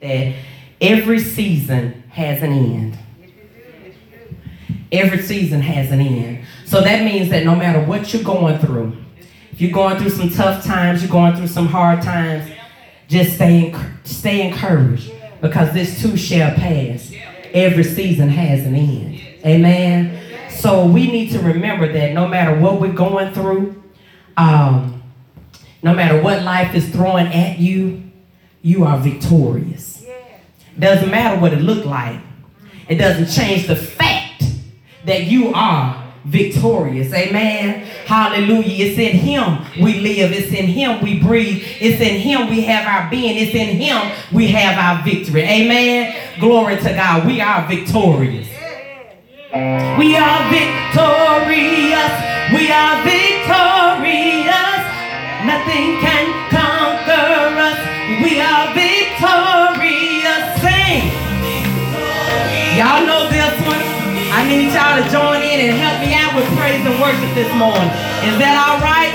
that every season has an end. Every season has an end. So that means that no matter what you're going through, if you're going through some tough times, you're going through some hard times, just stay, stay encouraged because this too shall pass. Every season has an end. Amen. So we need to remember that no matter what we're going through, um, no matter what life is throwing at you, you are victorious. Doesn't matter what it looked like. It doesn't change the fact that you are victorious. Amen. Hallelujah. It's in him we live. It's in him we breathe. It's in him we have our being. It's in him we have our victory. Amen. Glory to God. We are victorious. We are victorious. We are victorious. Nothing can conquer us. We are victorious. Y'all know this one. I need y'all to join in and help me out with praise and worship this morning. Is that all right?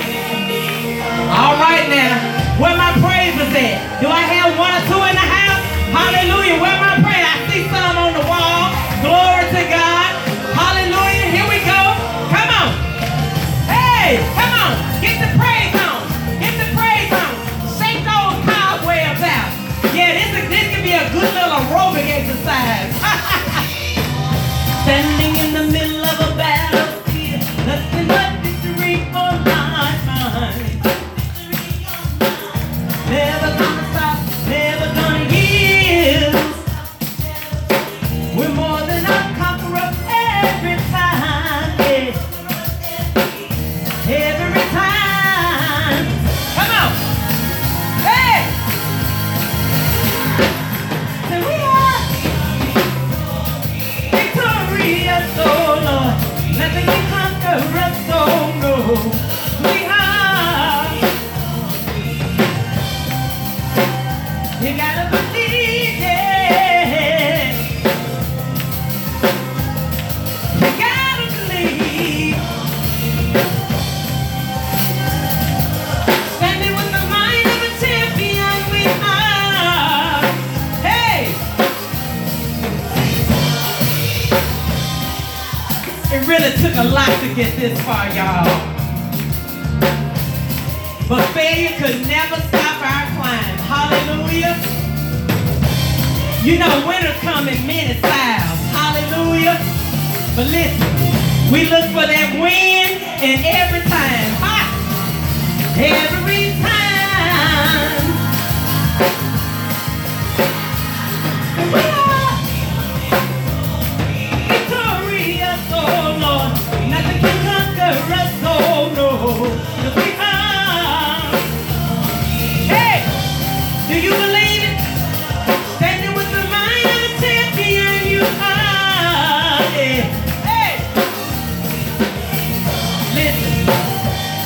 All right now. Where my praise is at? Do I have one or two in the house? Hallelujah. Where my praise? I see some on the wall. Glory to God. Hallelujah. Here we go. Come on. Hey, come on. Get the praise Standing in the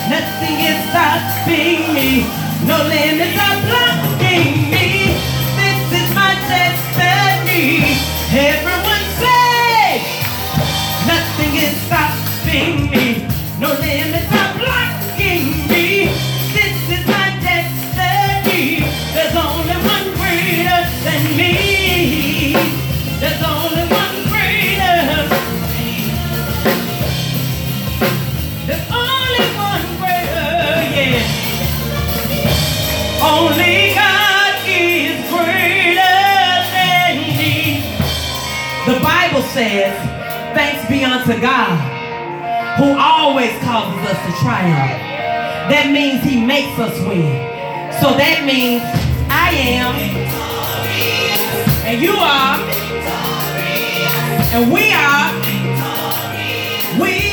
Nothing is stopping me. No limits be unto God, who always causes us to triumph. That means he makes us win. So that means I am, and you are, and we are, we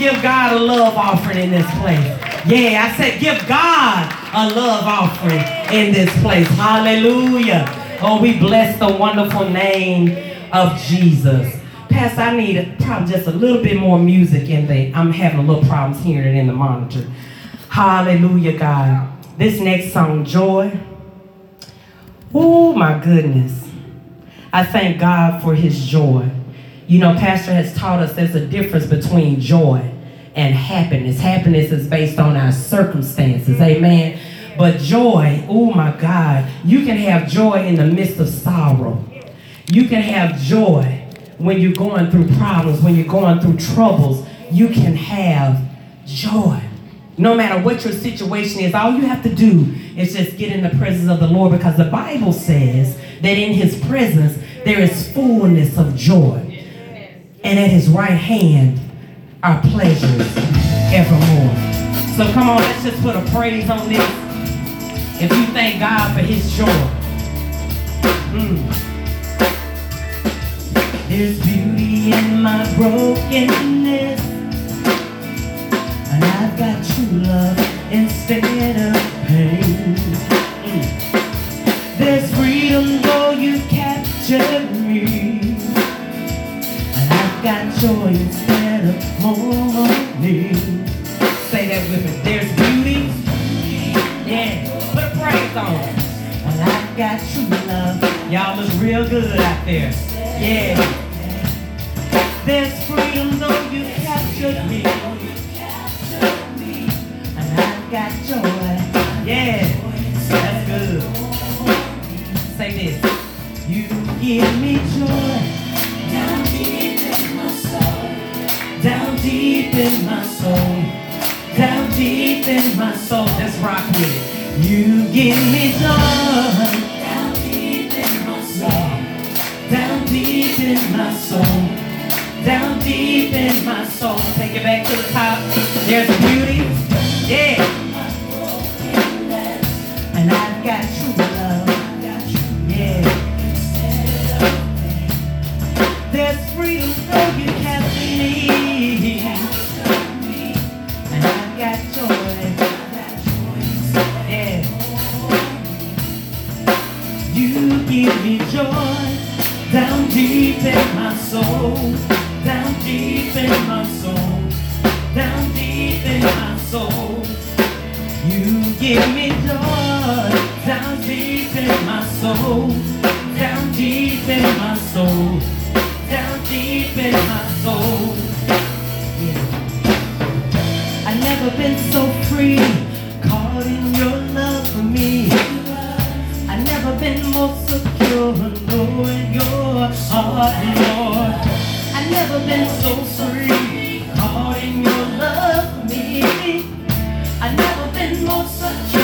give God a love offering in this place. Yeah, I said give God a love offering in this place. Hallelujah. Oh, we bless the wonderful name of Jesus. Pastor, I need probably just a little bit more music in there. I'm having a little problems hearing it in the monitor. Hallelujah, God. This next song, Joy. Oh, my goodness. I thank God for his joy. You know, Pastor has taught us there's a difference between joy and happiness. Happiness is based on our circumstances. Amen. But joy, oh my God, you can have joy in the midst of sorrow. You can have joy when you're going through problems, when you're going through troubles. You can have joy. No matter what your situation is, all you have to do is just get in the presence of the Lord because the Bible says that in his presence there is fullness of joy. And at his right hand are pleasures evermore. So come on, let's just put a praise on this. If you thank God for his joy. Mm. There's beauty in my brokenness. And I've got true love instead of pain. Mm. There's freedom though you captured me. Got joy instead of mourning. Say that with me. There's beauty. Yeah. Put a praise on it. And I've got true love. Y'all look real good out there. Yeah. There's freedom though you captured me. And I've got joy. Yeah. That's good. Say this. You give me joy. Down deep in my soul. Down deep in my soul. Let's rock with it. You give me joy. Down deep in my soul. Down deep in my soul. Down deep in my soul. Take it back to the top. There's beauty. Yeah. And I've got true love. Yeah. There's freedom though you Joy down deep in my soul. Down deep in my soul. Down deep in my soul. You give me joy down deep in my soul, down deep in my soul, down deep in my soul. Yeah. I never been so free, caught in your. Never more secure, knowing your heart, Lord. I've never been so free, caught in your love for me. I never been more secure.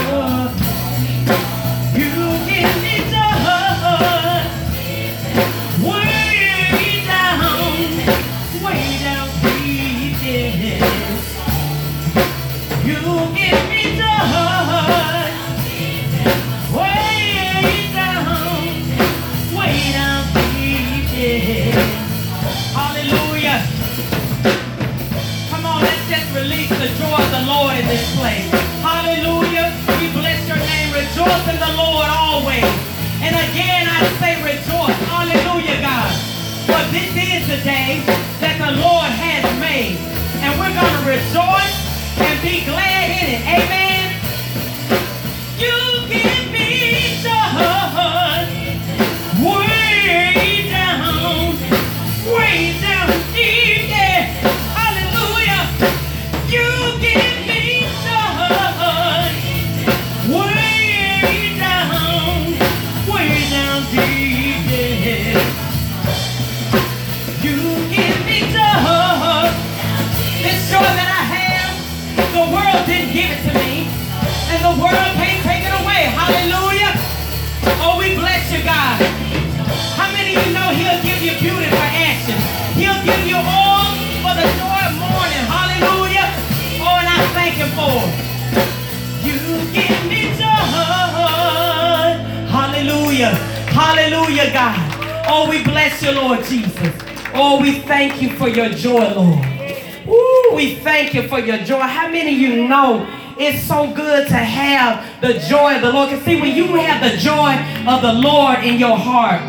Your joy. How many of you know it's so good to have the joy of the Lord? Because see, when you have the joy of the Lord in your heart,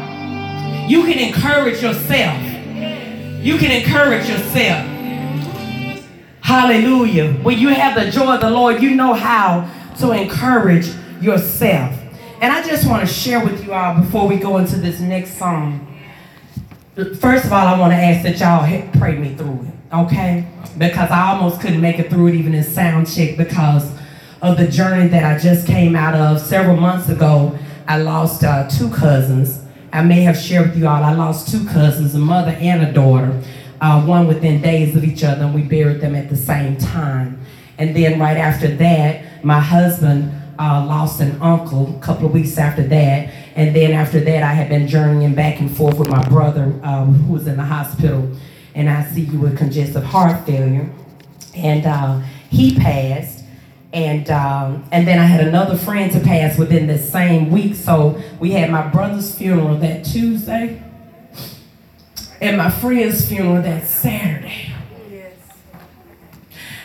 you can encourage yourself. You can encourage yourself. Hallelujah. When you have the joy of the Lord, you know how to encourage yourself. And I just want to share with you all before we go into this next song. First of all, I want to ask that y'all pray me through it, okay? Because I almost couldn't make it through it even in sound check because of the journey that I just came out of several months ago. I lost uh, two cousins. I may have shared with you all, I lost two cousins, a mother and a daughter, uh, one within days of each other, and we buried them at the same time. And then right after that, my husband uh, lost an uncle a couple of weeks after that. And then after that, I had been journeying back and forth with my brother um, who was in the hospital and I see you with congestive heart failure. And uh, he passed. And um, and then I had another friend to pass within the same week. So we had my brother's funeral that Tuesday, and my friend's funeral that Saturday.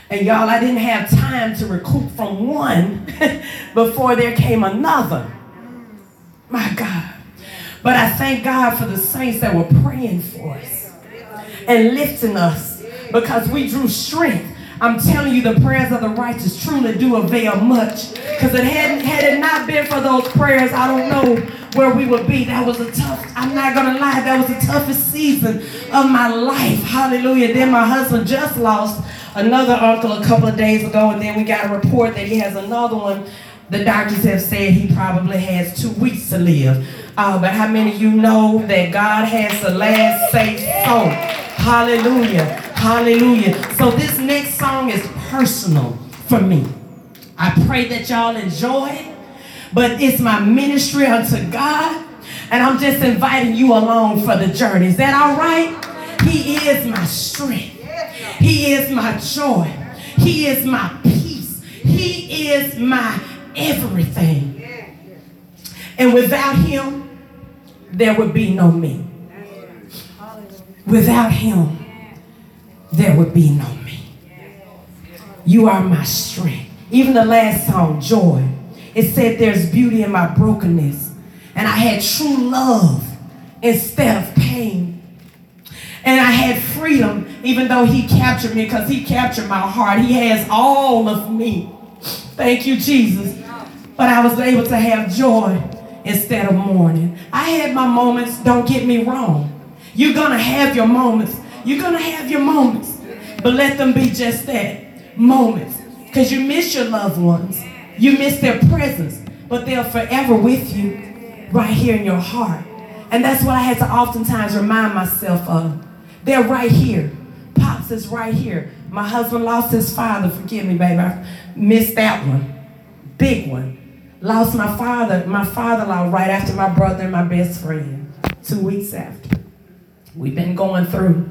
And y'all, I didn't have time to recoup from one before there came another. My God. But I thank God for the saints that were praying for us and lifting us because we drew strength. I'm telling you, the prayers of the righteous truly do avail much. Because it hadn't had it not been for those prayers, I don't know where we would be. That was a tough, I'm not gonna lie, that was the toughest season of my life. Hallelujah. Then my husband just lost another uncle a couple of days ago, and then we got a report that he has another one. The doctors have said he probably has two weeks to live. Uh, but how many of you know that God has the last say so? Hallelujah. Hallelujah. So this next song is personal for me. I pray that y'all enjoy it, but it's my ministry unto God, and I'm just inviting you along for the journey. Is that all right? He is my strength. He is my joy. He is my peace. He is my everything. And without him, there would be no me. Without him, there would be no me. You are my strength. Even the last song, Joy, it said there's beauty in my brokenness. And I had true love instead of pain. And I had freedom, even though he captured me, because he captured my heart. He has all of me. Thank you, Jesus. But I was able to have joy instead of mourning. I had my moments, don't get me wrong. You're going to have your moments. You're going to have your moments. But let them be just that moments. Because you miss your loved ones, you miss their presence, but they're forever with you right here in your heart. And that's what I had to oftentimes remind myself of. They're right here. Pops is right here. My husband lost his father. Forgive me, baby. I missed that one. Big one. Lost my father, my father-in-law right after my brother and my best friend. Two weeks after. We've been going through.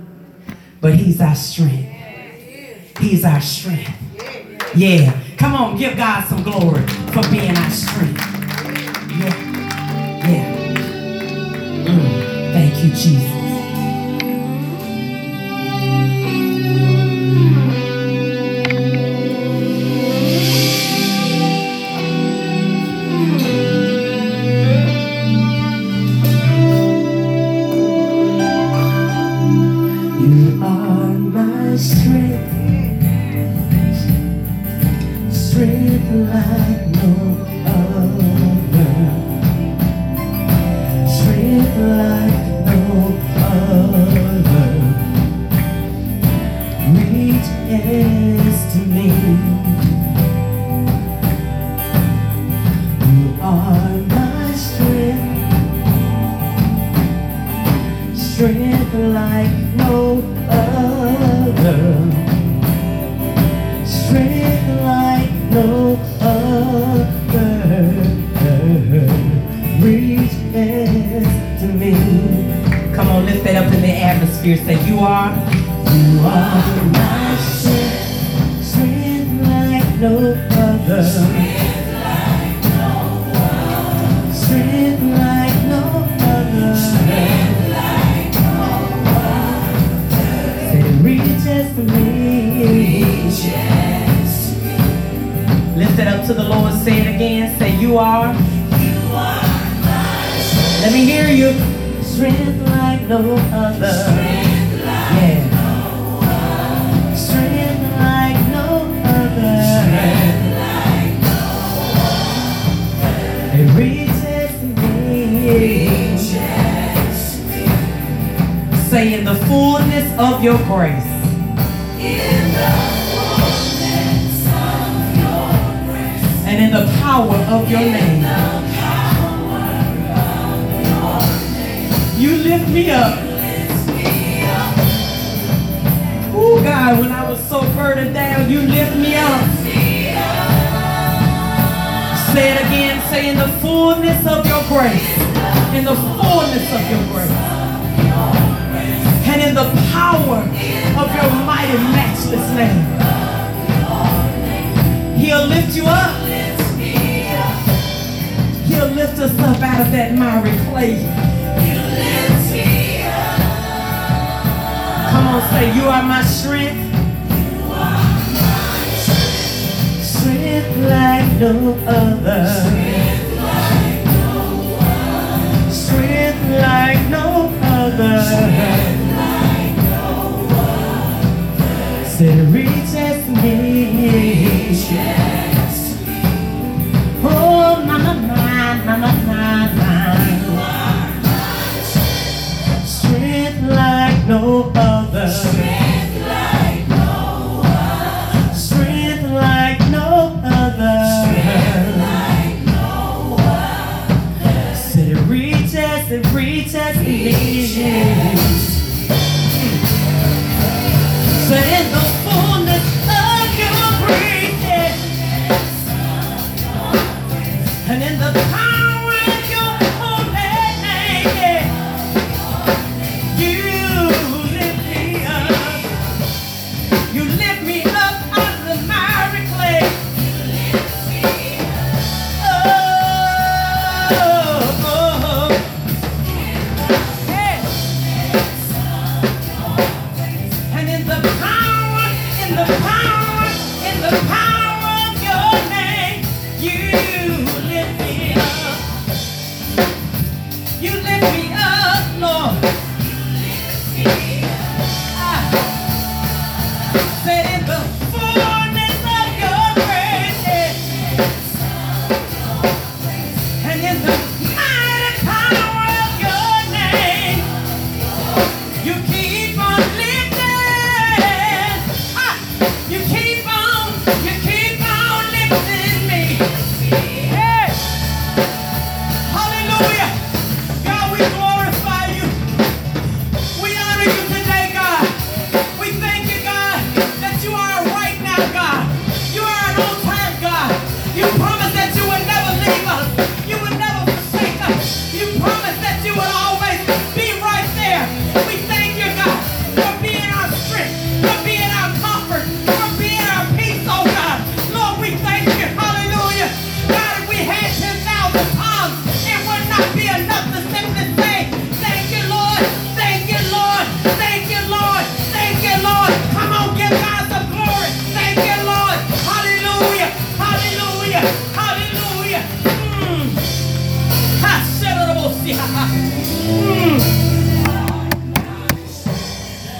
But he's our strength. He's our strength. Yeah. Come on, give God some glory for being our strength. Yeah. Yeah. Mm. Thank you, Jesus. Spirit say, You are. You are my strength, strength like no other. Strength like no other. Strength like no other. Strength like no other. Say, reaches to me. Reaches me. Lift it up to the Lord. Say it again. Say, You are. You are my strength. Let me hear you. Strength like no other. Say in the fullness of your grace. And in the power of your name. You lift me up. Oh God, when I was so burdened down, you lift me up. Say it again. Say in the fullness of your grace. In the fullness of your grace. And in the power of your mighty matchless name. He'll lift you up. He'll lift us up out of that miry clay. Come on, say, You are my strength. Strength like no other. Strength like no other. Oh, na na na na na na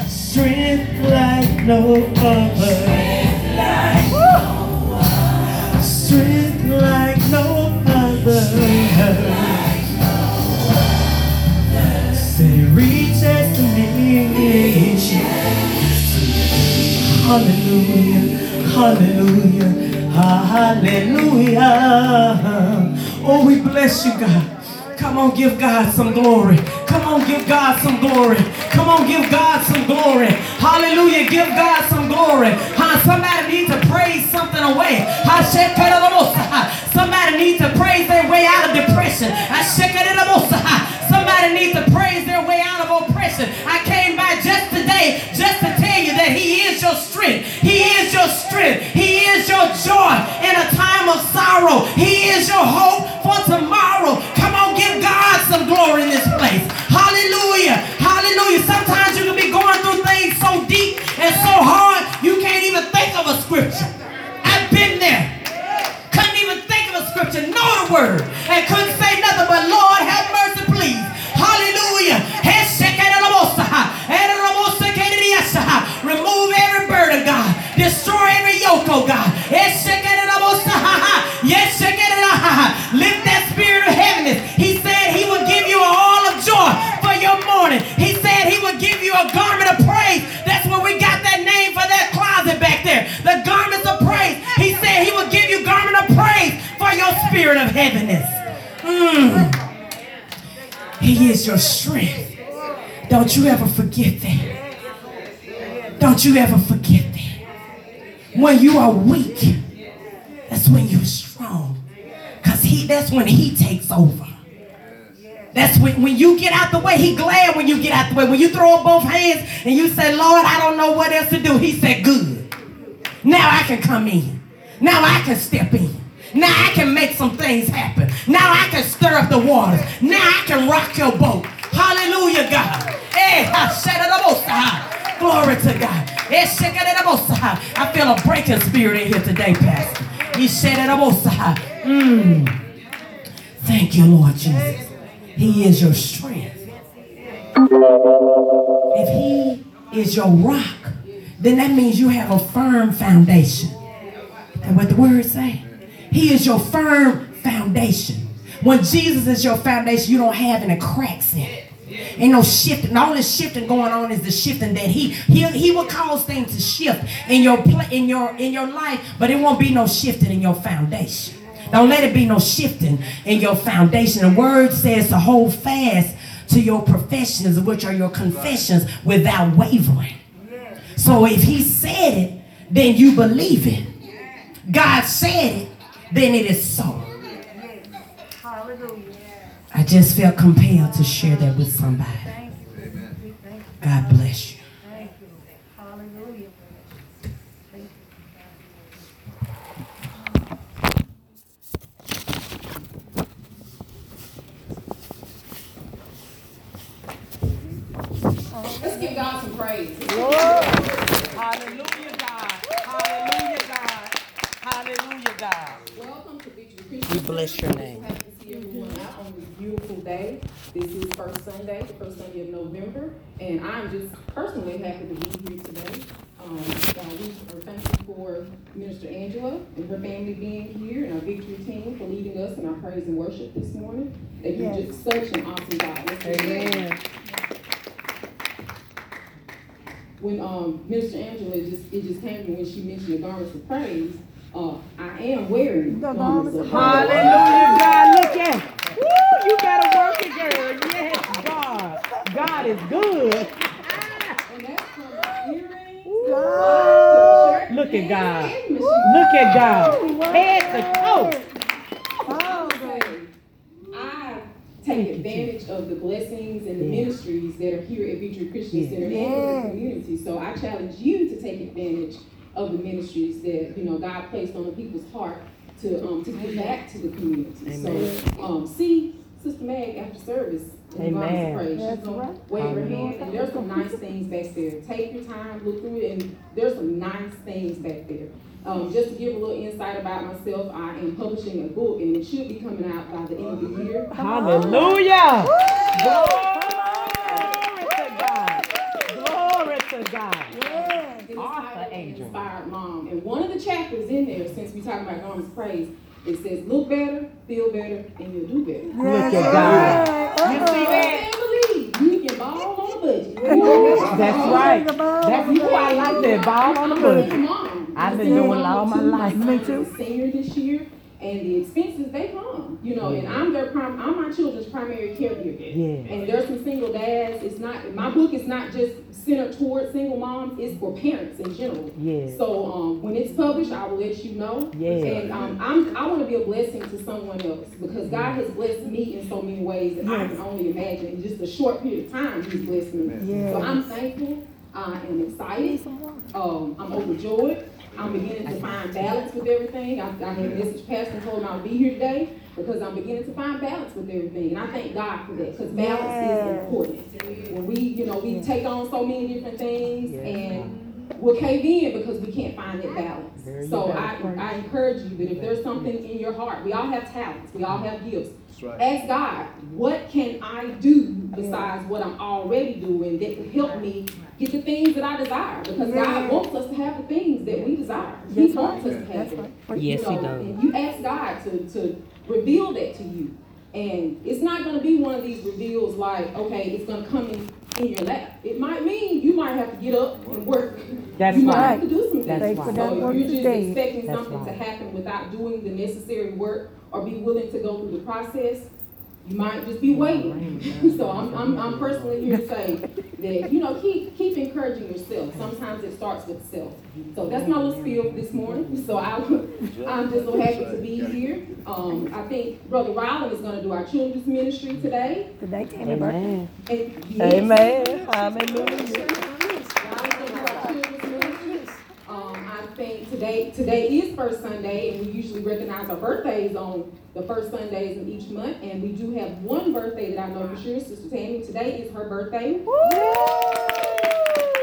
Strength like no other. Strength like no other. Say reaches to me. Hallelujah, hallelujah, hallelujah. Oh, we bless you, God. Come on, give God some glory. Come on, give God some glory. Come on, give God some glory. Hallelujah, give God some glory. Huh? Somebody needs to praise something away. Somebody needs to praise their way out of depression. Somebody needs to praise their way out of oppression. I came by just today just to tell you that He is your strength. He is your strength. He is your joy in a time of sorrow. He is your hope for tomorrow. Come on, give God some glory in this place. Hallelujah. Your strength. Don't you ever forget that. Don't you ever forget that. When you are weak, that's when you're strong. Because he that's when he takes over. That's when, when you get out the way, he glad when you get out the way. When you throw up both hands and you say, Lord, I don't know what else to do. He said, good. Now I can come in. Now I can step in. Now I can make some things happen. Now I can stir up the waters. Now I can rock your boat. Hallelujah, God. Hey, Glory to God. I feel a breaking spirit in here today, Pastor. Mm. Thank you, Lord Jesus. He is your strength. If He is your rock, then that means you have a firm foundation. And what the word say? He is your firm foundation. When Jesus is your foundation, you don't have any cracks in it. Ain't no shifting. All this shifting going on is the shifting that he he he will cause things to shift in your in your in your life, but it won't be no shifting in your foundation. Don't let it be no shifting in your foundation. The word says to hold fast to your professions, which are your confessions, without wavering. So if he said it, then you believe it. God said it, then it is so. I just felt compelled to share that with somebody. God bless you. Let's give God some praise. Hallelujah, God. Hallelujah, God. Hallelujah, God. Welcome to Victory Christian. We bless your name. Happy to see everyone out on this beautiful day. This is first Sunday, the first Sunday of November, and I'm just personally happy to be here today. Um, uh, we are thankful for Minister Angela and her family being here, and our victory team for leading us in our praise and worship this morning. They do just such an awesome job. Let's give them a hand. when um Mr. Angela it just it just came to me when she mentioned the garments of praise. Uh, I am wearing The garments of garments praise. Hallelujah, God. Look at. Woo, you better work it, girl. Yes, God. God is good. And that's from my earrings. God. to the shirt, Look at God. and my shoes. Look at God. Head to toe. I would say, I take advantage of the blessings and the ministries that are here at Victory Christian Center and in the community. So I challenge you to take advantage of the ministries that, you know, God placed on the people's heart to, um, to give back to the community. So, um, see Sister Mag after service in the garments Amen. of praise. She's That's gonna right. wave her hand, and there's some nice things back there. Take your time, look through it, and there's some nice things back there. Um, just to give a little insight about myself, I am publishing a book, and it should be coming out by the end of the year. Hallelujah. Glory to God. Glory to God. It is Arthur titled Angel. Inspired Mom, and one of the chapters in there, since we talking about garments praise, it says, "Look better, feel better, and you'll do better." Look at God. Uh-huh. You see that? Believe you can ball on a budget. That's right. That's you. I like that. Ball on the I'm a budget. I've I'm a been doing it all my life. son Me is a too. Senior this year, and the expenses they come, you know, and I'm their prim, I'm my children's primary caregiver. Yeah. And there's some single dads. It's not my book is not just centered towards single moms. It's for parents in general. Yeah. So um, when it's published, I will let you know. Yeah. And um, I'm I want to be a blessing to someone else because God has blessed me in so many ways that I can only imagine. In just a short period of time, He's blessed me. So I'm thankful. I am excited. Um, I'm overjoyed. I'm beginning to find balance with everything. I, I had message pastor and told him I'll be here today because I'm beginning to find balance with everything. And I thank God for that because balance is important. When we, you know, we take on so many different things and we'll cave in because we can't find that balance. So go. I, I encourage you that if there's something in your heart, we all have talents, we all have gifts. right. Ask God, what can I do besides what I'm already doing that can help me get the things that I desire? Because God wants us to have the things that we desire. He wants us to have them. Yes, You he does. And you ask God to, to reveal that to you. And it's not gonna be one of these reveals like, okay, it's gonna come in in your lap. It might mean you might have to get up and work. That's you might right. have to do some That's things. right. So if you're just expecting That's something to happen without doing the necessary work or be willing to go through the process, you might just be waiting. So I'm, I'm, I'm personally here to say that, you know, keep, keep encouraging yourself. Sometimes it starts with self. So that's my little spiel this morning. So I, I'm just so happy to be here. Um, I think Brother Ryland is gonna do our children's ministry today. Today, Tammy birthday. Amen. And yes, Amen. Hallelujah. Ryland's gonna do our children's ministry. Um, I think today, today is first Sunday, and we usually recognize our birthdays on the first Sundays in each month. And we do have one birthday that I know for sure, Sister Tammy. Today is her birthday. Woo!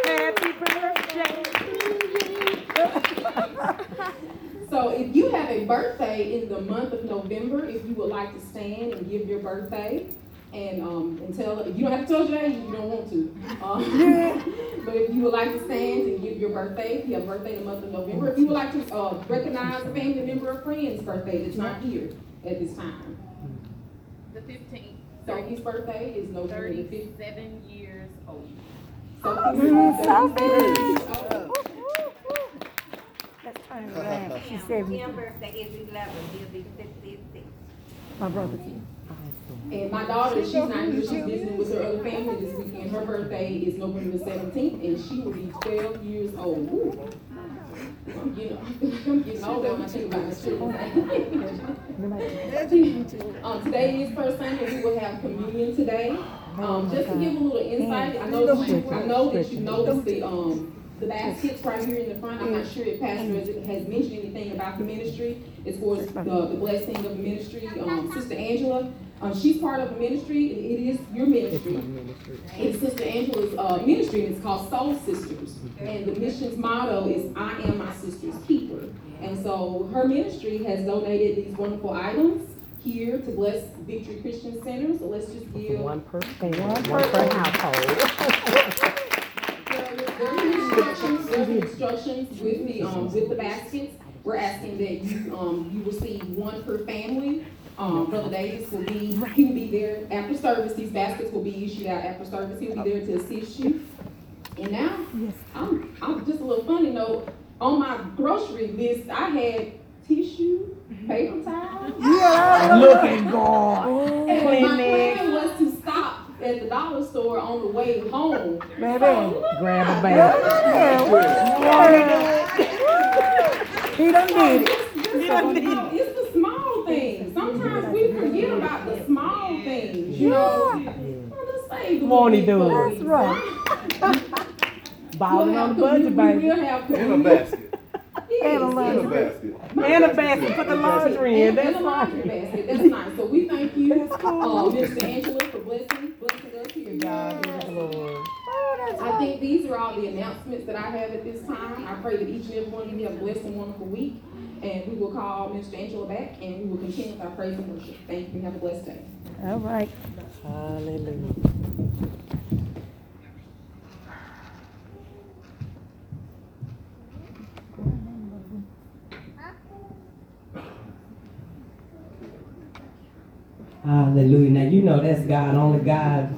Happy birthday. So if you have a birthday in the month of November, if you would like to stand and give your birthday, and, um, and tell, you don't have to tell your age if you don't want to. Um, But if you would like to stand and give your birthday, if you have birthday in the month of November, if you would like to, uh, recognize a family member or friend's birthday that's not here at this time. The fifteenth, Sophie's birthday is November the fifteenth. thirty-seven years old. Sophie's. Let's turn it around. She's seventy. Tim's birthday is eleven, he'll be fifty-six. My brother's too. And my daughter, she's not here, she's visiting with her other family this weekend. Her birthday is November the seventeenth, and she will be twelve years old. Ooh. I'm getting, I'm getting older when I think about my children. Um, today is first Sunday, we will have communion today. Um, just to give a little insight, I know that you, I know that you noticed the, um, the baskets right here in the front. I'm not sure if Pastor has, has mentioned anything about the ministry as far as the, the blessing of the ministry. Um, Sister Angela, um, she's part of a ministry, it is your ministry. It's Sister Angela's, uh, ministry, and it's called Soul Sisters. And the mission's motto is, I am my sister's keeper. And so her ministry has donated these wonderful items here to bless Victory Christian Center, so let's just give. One per family, one per household. There are instructions, there instructions with the, um, with the baskets. We're asking that you, um, you receive one per family. Um, Brother Davis will be, he will be there after service. These baskets will be issued out after service. He'll be there to assist you. And now, I'm, I'm just a little funny note, on my grocery list, I had tissue, paper towels. Look at God. And my plan was to stop at the dollar store on the way home. Baby. So, Grab a out. bag. He done did it. He it's the small things. Sometimes we forget about the small things, you know? Well, let's save the Won't he do it? That's right. Balling on the budget, commu- baby. We will have. In a basket. And a In a lunch. basket. And a basket, put the laundry in, And- and that's a laundry right. basket, that's nice. So we thank you, That's cool. uh, Mr. Angela, for blessing, blessing us here. God be the glory. I think these are all the announcements that I have at this time. I pray that each and every one of you have a blessed and wonderful week. And we will call Mr. Angela back and we will continue with our praise and worship. Thank you. Have a blessed day. All right. Hallelujah. Hallelujah. Now you know that's God. Only God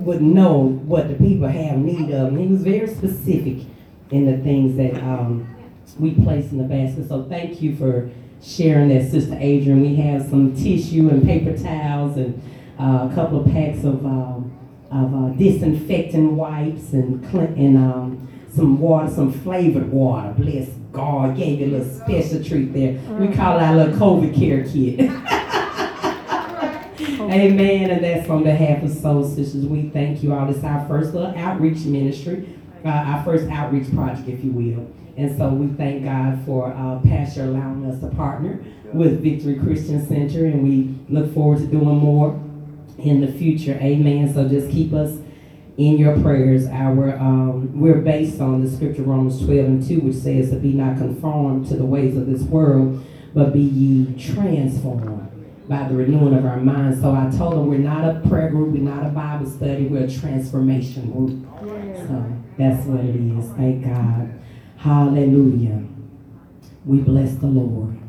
would know what the people have need of. And he was very specific in the things that um, we place in the basket. So thank you for sharing that, Sister Adrian. We have some tissue and paper towels and uh, a couple of packs of um, of uh, disinfectant wipes and cl- and um, some water, some flavored water. Bless God, gave you a little special treat there. We call it our little COVID care kit. Amen. And that's on behalf of Soul Sisters. We thank you all. This is our first little outreach ministry, uh, our first outreach project, if you will. And so we thank God for uh, Pastor allowing us to partner with Victory Christian Center, and we look forward to doing more in the future. Amen. So just keep us in your prayers. Our um, we're based on the scripture Romans 12 and 2, which says to be not conformed to the ways of this world, but be ye transformed by the renewing of our minds. So I told them we're not a prayer group, we're not a Bible study, we're a transformation group. So that's what it is. Thank God. Hallelujah. We bless the Lord.